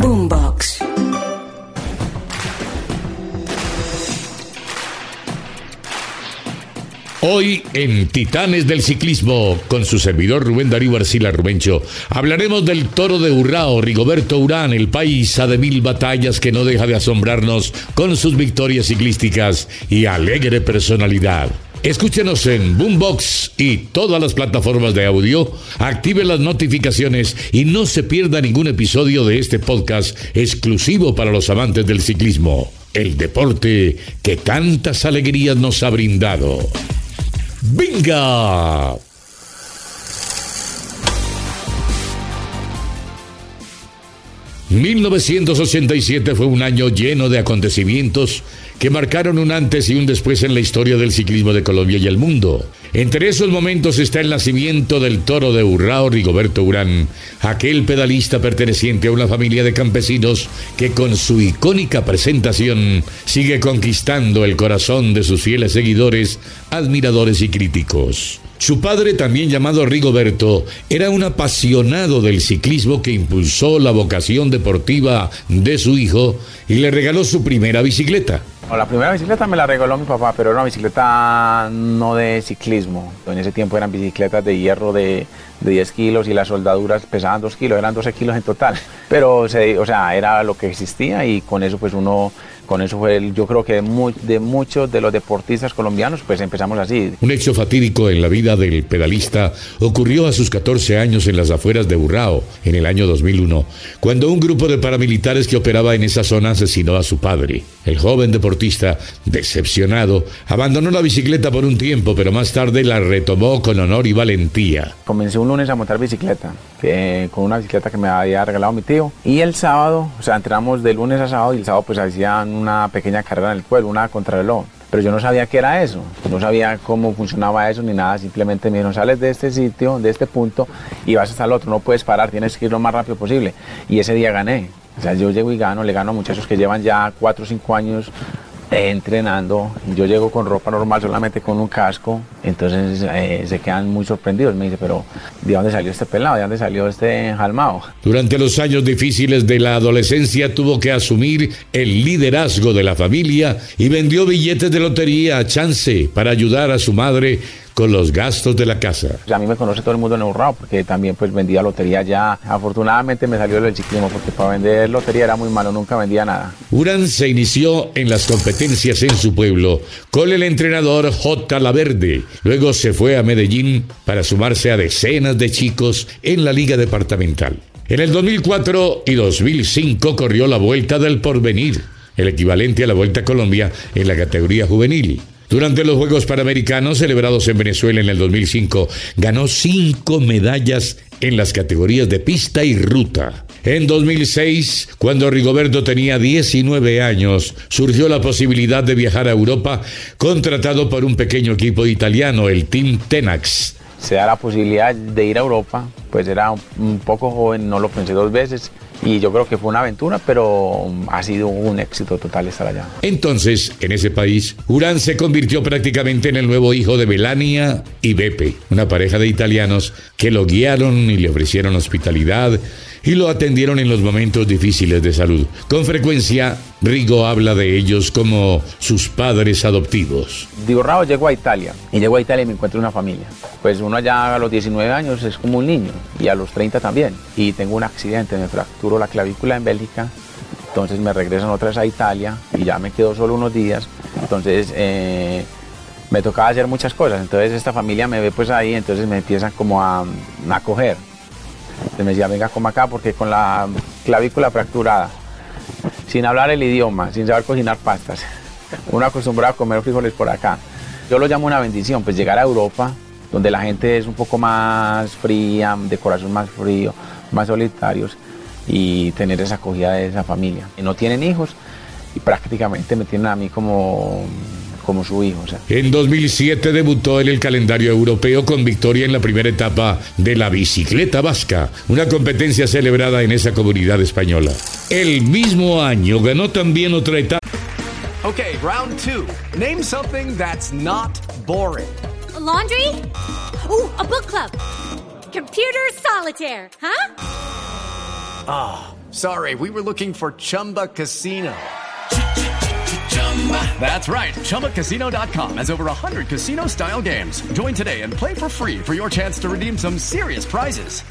Boombox. Hoy en Titanes del Ciclismo, con su servidor Rubén Darío Arcila Rubencho, hablaremos del toro de Urrao, Rigoberto Urán, el paisa de mil batallas que no deja de asombrarnos con sus victorias ciclísticas y alegre personalidad. Escúchenos en Boombox y todas las plataformas de audio, active las notificaciones y no se pierda ningún episodio de este podcast exclusivo para los amantes del ciclismo, el deporte que tantas alegrías nos ha brindado. ¡Venga! ...1987 fue un año lleno de acontecimientos... ...que marcaron un antes y un después en la historia del ciclismo de Colombia y el mundo. Entre esos momentos está el nacimiento del toro de Urrao Rigoberto Urán... ...aquel pedalista perteneciente a una familia de campesinos... ...que con su icónica presentación... ...sigue conquistando el corazón de sus fieles seguidores... ...admiradores y críticos. Su padre, también llamado Rigoberto, era un apasionado del ciclismo que impulsó la vocación deportiva de su hijo y le regaló su primera bicicleta. La primera bicicleta me la regaló mi papá, pero era una bicicleta no de ciclismo. En ese tiempo eran bicicletas de hierro de, de 10 kilos y las soldaduras pesaban 2 kilos, eran 12 kilos en total. Pero, se, o sea, era lo que existía y con eso pues uno con eso fue, el, yo creo que de, muy, de, muchos de los deportistas colombianos, pues empezamos así. Un hecho fatídico en la vida del pedalista ocurrió a sus 14 años en las afueras de Urrao, en el año 2001, cuando un grupo de paramilitares que operaba en esa zona asesinó a su padre. El joven deportista, decepcionado, abandonó la bicicleta por un tiempo, pero más tarde la retomó con honor y valentía. Comencé un lunes a montar bicicleta, que, con una bicicleta que me había regalado mi tío, y el sábado, o sea, entramos de lunes a sábado y el sábado pues hacían una pequeña carrera en el pueblo, una contrarreloj. Pero yo no sabía qué era eso, no sabía cómo funcionaba eso ni nada, simplemente me dijeron, sales de este sitio, de este punto y vas hasta el otro, no puedes parar, tienes que ir lo más rápido posible. Y ese día gané, o sea, yo llego y gano, le gano a muchachos que llevan ya 4 o 5 años entrenando, yo llego con ropa normal solamente con un casco, entonces eh, se quedan muy sorprendidos, me dice, pero ¿de dónde salió este pelado? ¿De dónde salió este jalmao? Durante los años difíciles de la adolescencia tuvo que asumir el liderazgo de la familia y vendió billetes de lotería a chance para ayudar a su madre con los gastos de la casa. A mí me conoce todo el mundo en Urrao porque también pues vendía lotería ya. Afortunadamente me salió del ciclismo porque para vender lotería era muy malo, nunca vendía nada. Urán se inició en las competencias en su pueblo con el entrenador J. Laverde. Luego se fue a Medellín para sumarse a decenas de chicos en la liga departamental. En el 2004 y 2005 corrió la Vuelta del Porvenir, el equivalente a la Vuelta a Colombia en la categoría juvenil. Durante los Juegos Panamericanos celebrados en Venezuela en el 2005, ganó cinco medallas en las categorías de pista y ruta. En 2006, cuando Rigoberto tenía 19 años, surgió la posibilidad de viajar a Europa, contratado por un pequeño equipo italiano, el Team Tenax. Se da la posibilidad de ir a Europa, pues era un poco joven, no lo pensé dos veces y yo creo que fue una aventura, pero ha sido un éxito total estar allá. Entonces, en ese país, Urán se convirtió prácticamente en el nuevo hijo de Melania y Beppe, una pareja de italianos que lo guiaron y le ofrecieron hospitalidad y lo atendieron en los momentos difíciles de salud. Con frecuencia, Rigo habla de ellos como sus padres adoptivos. Digo, Rao, llego a Italia y llego a Italia y me encuentro una familia. Pues uno ya a los 19 años es como un niño y a los 30 también. Y tengo un accidente, me fracturo la clavícula en Bélgica, entonces me regresan otra vez a Italia y ya me quedo solo unos días. Entonces eh, me tocaba hacer muchas cosas. Entonces esta familia me ve pues ahí, entonces me empiezan como a, a acoger se me decía, venga, como acá, porque con la clavícula fracturada, sin hablar el idioma, sin saber cocinar pastas, uno acostumbrado a comer frijoles por acá. Yo lo llamo una bendición, pues llegar a Europa, donde la gente es un poco más fría, de corazón más frío, más solitarios, y tener esa acogida de esa familia. Y no tienen hijos y prácticamente me tienen a mí como como su hijo. En 2007 debutó en el calendario europeo con victoria en la primera etapa de la bicicleta vasca, una competencia celebrada en esa comunidad española. El mismo año ganó también otra etapa. Ok, round two. Name something that's not boring. laundry? Uh, a book club. Computer solitaire, huh? Ah, sorry, we were looking for Chumba Casino. That's right. ChumbaCasino.com has over 100 casino style games. Join today and play for free for your chance to redeem some serious prizes.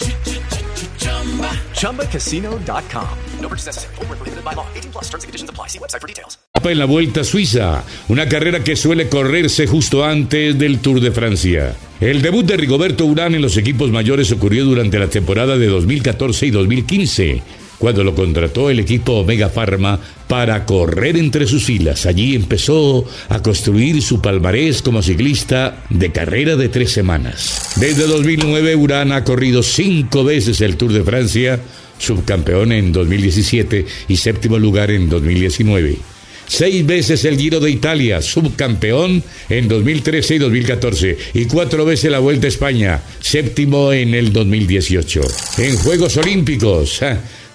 ChumbaCasino.com. No purchase necessary. Full prohibited by law. 18 plus terms and conditions apply. See website for details. La Vuelta Suiza, una carrera que suele correrse justo antes del Tour de Francia. El debut de Rigoberto Urán en los equipos mayores ocurrió durante la temporada de 2014 y 2015 cuando lo contrató el equipo Omega Pharma para correr entre sus filas. Allí empezó a construir su palmarés como ciclista de carrera de tres semanas. Desde 2009, Urán ha corrido cinco veces el Tour de Francia, subcampeón en 2017 y séptimo lugar en 2019 seis veces el Giro de Italia, subcampeón en 2013 y 2014, y cuatro veces la Vuelta a España, séptimo en el 2018. En Juegos Olímpicos,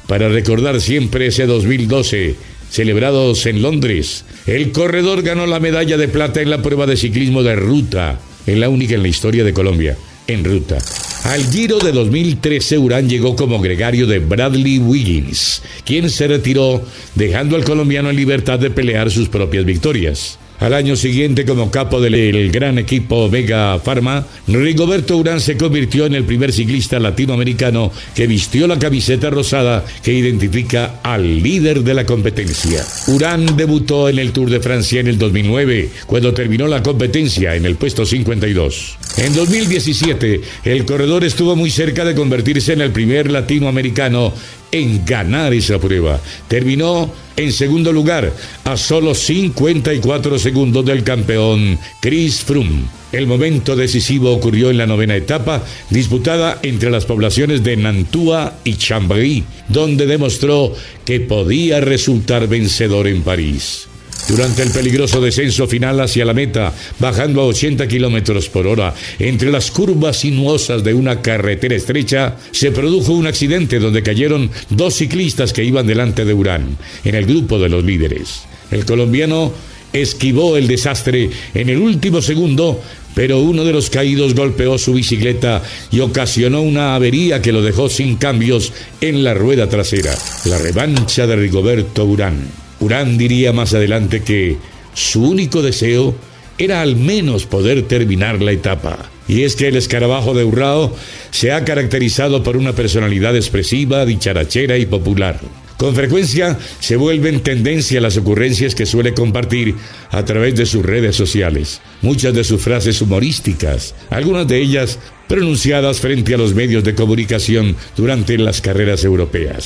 para recordar siempre ese 2012, celebrados en Londres. El corredor ganó la medalla de plata en la prueba de ciclismo de ruta, en la única en la historia de Colombia, en ruta. Al Giro de 2013, Urán llegó como gregario de Bradley Wiggins, quien se retiró dejando al colombiano en libertad de pelear sus propias victorias. Al año siguiente, como capo del gran equipo Vega Pharma, Rigoberto Urán se convirtió en el primer ciclista latinoamericano que vistió la camiseta rosada que identifica al líder de la competencia. Urán debutó en el Tour de Francia en el 2009, cuando terminó la competencia en el puesto 52. En 2017, el corredor estuvo muy cerca de convertirse en el primer latinoamericano en ganar esa prueba. Terminó en segundo lugar, a solo 54 segundos del campeón Chris Froome. El momento decisivo ocurrió en la novena etapa, disputada entre las poblaciones de Nantua y Chambéry, donde demostró que podía resultar vencedor en París. Durante el peligroso descenso final hacia la meta, bajando a 80 kilómetros por hora, entre las curvas sinuosas de una carretera estrecha, se produjo un accidente donde cayeron dos ciclistas que iban delante de Urán, en el grupo de los líderes. El colombiano esquivó el desastre en el último segundo, pero uno de los caídos golpeó su bicicleta y ocasionó una avería que lo dejó sin cambios en la rueda trasera. La revancha de Rigoberto Urán. Urán diría más adelante que su único deseo era al menos poder terminar la etapa. Y es que el escarabajo de Urrao se ha caracterizado por una personalidad expresiva, dicharachera y popular. Con frecuencia se vuelven tendencia las ocurrencias que suele compartir a través de sus redes sociales. Muchas de sus frases humorísticas, algunas de ellas pronunciadas frente a los medios de comunicación durante las carreras europeas.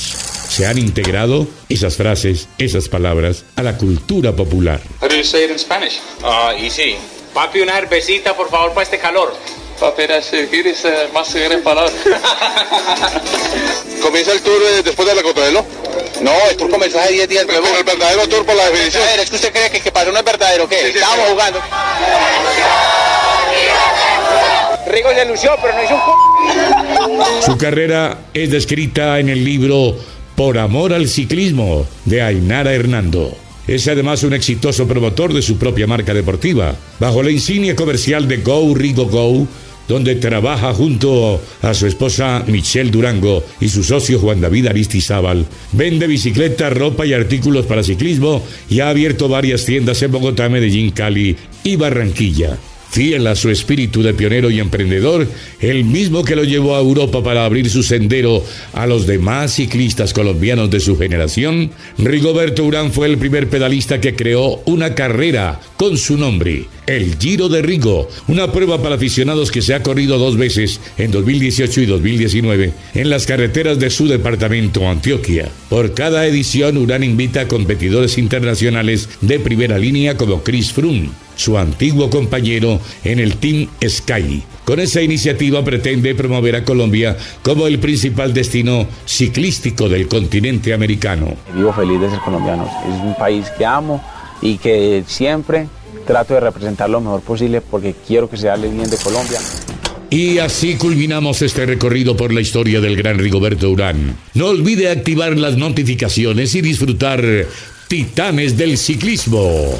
Se han integrado esas frases, esas palabras a la cultura popular. How do you say it in Spanish? Ah, uh, easy. Papi, una cervecita, por favor, para este calor. Papi, ¿quieres más en palabras? ¿Comienza el tour eh, después de la Contrarreloj? No, el tour comenzó hace 10 días. Pero el verdadero tour por la definición. ¿Es que usted cree que, que pasó no es verdadero? ¿Qué? Sí, sí, Estábamos sí. jugando. Rigo se lució, pero no hizo un Su carrera es descrita en el libro Por amor al ciclismo de Ainara Hernando. Es además un exitoso promotor de su propia marca deportiva. Bajo la insignia comercial de Go Rigo Go, donde trabaja junto a su esposa Michelle Durango y su socio Juan David Aristizábal. Vende bicicletas, ropa y artículos para ciclismo y ha abierto varias tiendas en Bogotá, Medellín, Cali y Barranquilla. Fiel a su espíritu de pionero y emprendedor, el mismo que lo llevó a Europa para abrir su sendero a los demás ciclistas colombianos de su generación, Rigoberto Urán fue el primer pedalista que creó una carrera con su nombre, el Giro de Rigo, una prueba para aficionados que se ha corrido dos veces, en 2018 y 2019, en las carreteras de su departamento, Antioquia. Por cada edición, Urán invita a competidores internacionales de primera línea como Chris Froome, su antiguo compañero en el Team Sky. Con esa iniciativa pretende promover a Colombia como el principal destino ciclístico del continente americano. Vivo feliz de ser colombiano. Es un país que amo y que siempre trato de representar lo mejor posible porque quiero que se hable bien de Colombia. Y así culminamos este recorrido por la historia del gran Rigoberto Urán. No olvide activar las notificaciones y disfrutar Titanes del Ciclismo.